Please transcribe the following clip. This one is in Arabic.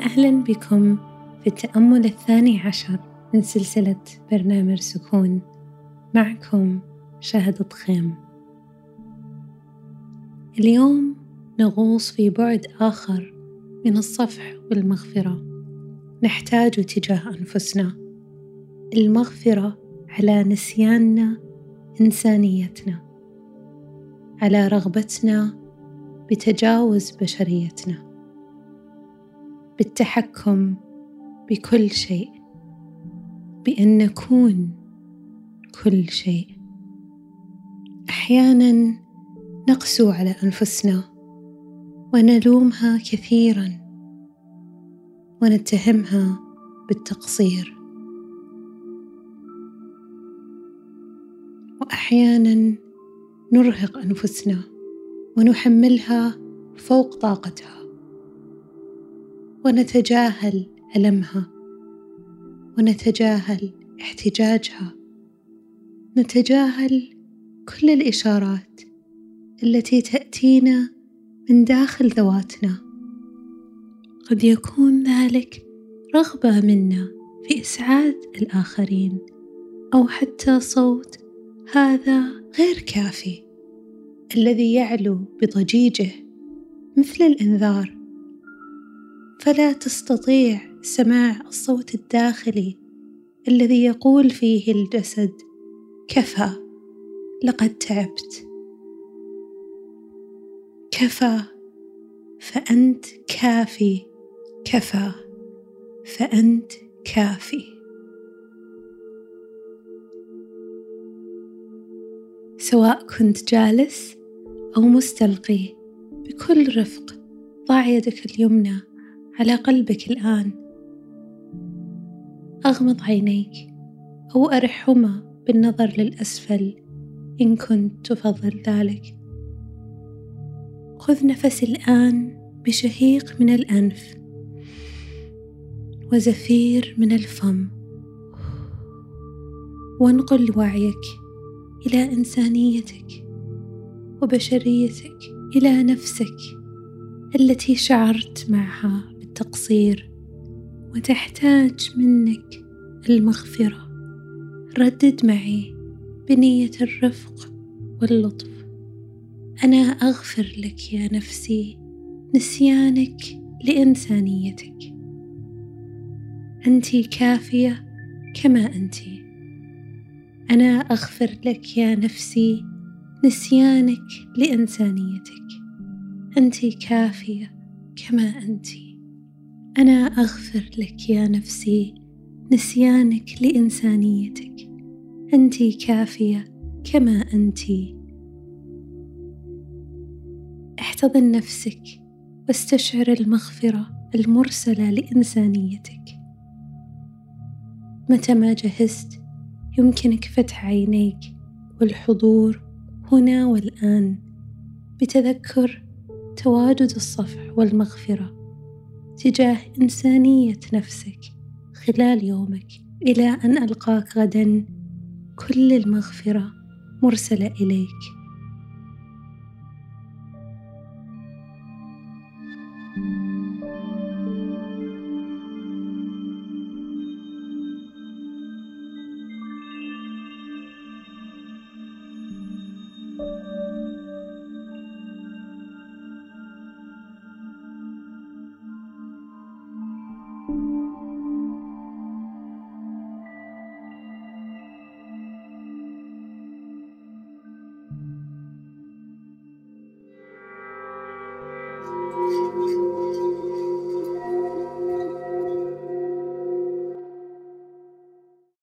أهلا بكم في التأمل الثاني عشر من سلسلة برنامج سكون. معكم شاهد ضخيم اليوم نغوص في بعد آخر من الصفح والمغفرة. نحتاج تجاه أنفسنا. المغفرة على نسياننا إنسانيتنا. على رغبتنا بتجاوز بشريتنا. بالتحكم بكل شيء بأن نكون كل شيء. أحيانا نقسو على أنفسنا ونلومها كثيرا ونتهمها بالتقصير. واحيانا نرهق أنفسنا ونحملها فوق طاقتها. ونتجاهل ألمها ونتجاهل احتجاجها. نتجاهل كل الإشارات التي تأتينا من داخل ذواتنا. قد يكون ذلك رغبة منا في إسعاد الآخرين أو حتى صوت هذا غير كافي الذي يعلو بضجيجه مثل الإنذار فلا تستطيع سماع الصوت الداخلي الذي يقول فيه الجسد كفى لقد تعبت. كفى فأنت كافي. كفى فأنت كافي. سواء كنت جالس أو مستلقي بكل رفق ضع يدك اليمنى على قلبك الآن. أغمض عينيك أو أرحهما بالنظر للأسفل إن كنت تفضل ذلك. خذ نفس الآن بشهيق من الأنف وزفير من الفم. وانقل وعيك إلى إنسانيتك وبشريتك إلى نفسك التي شعرت معها. التقصير وتحتاج منك المغفرة. ردد معي بنية الرفق واللطف. أنا أغفر لك يا نفسي نسيانك لإنسانيتك. أنت كافية كما أنت. أنا أغفر لك يا نفسي نسيانك لإنسانيتك. أنت كافية كما أنتِ. أنا أغفر لك يا نفسي نسيانك لإنسانيتك. أنت كافية كما أنت. احتضن نفسك واستشعر المغفرة المرسلة لإنسانيتك. متى ما جهزت يمكنك فتح عينيك والحضور هنا والآن بتذكر تواجد الصفح والمغفرة. تجاه إنسانية نفسك خلال يومك إلى أن ألقاك غدا. كل المغفرة مرسلة إليك.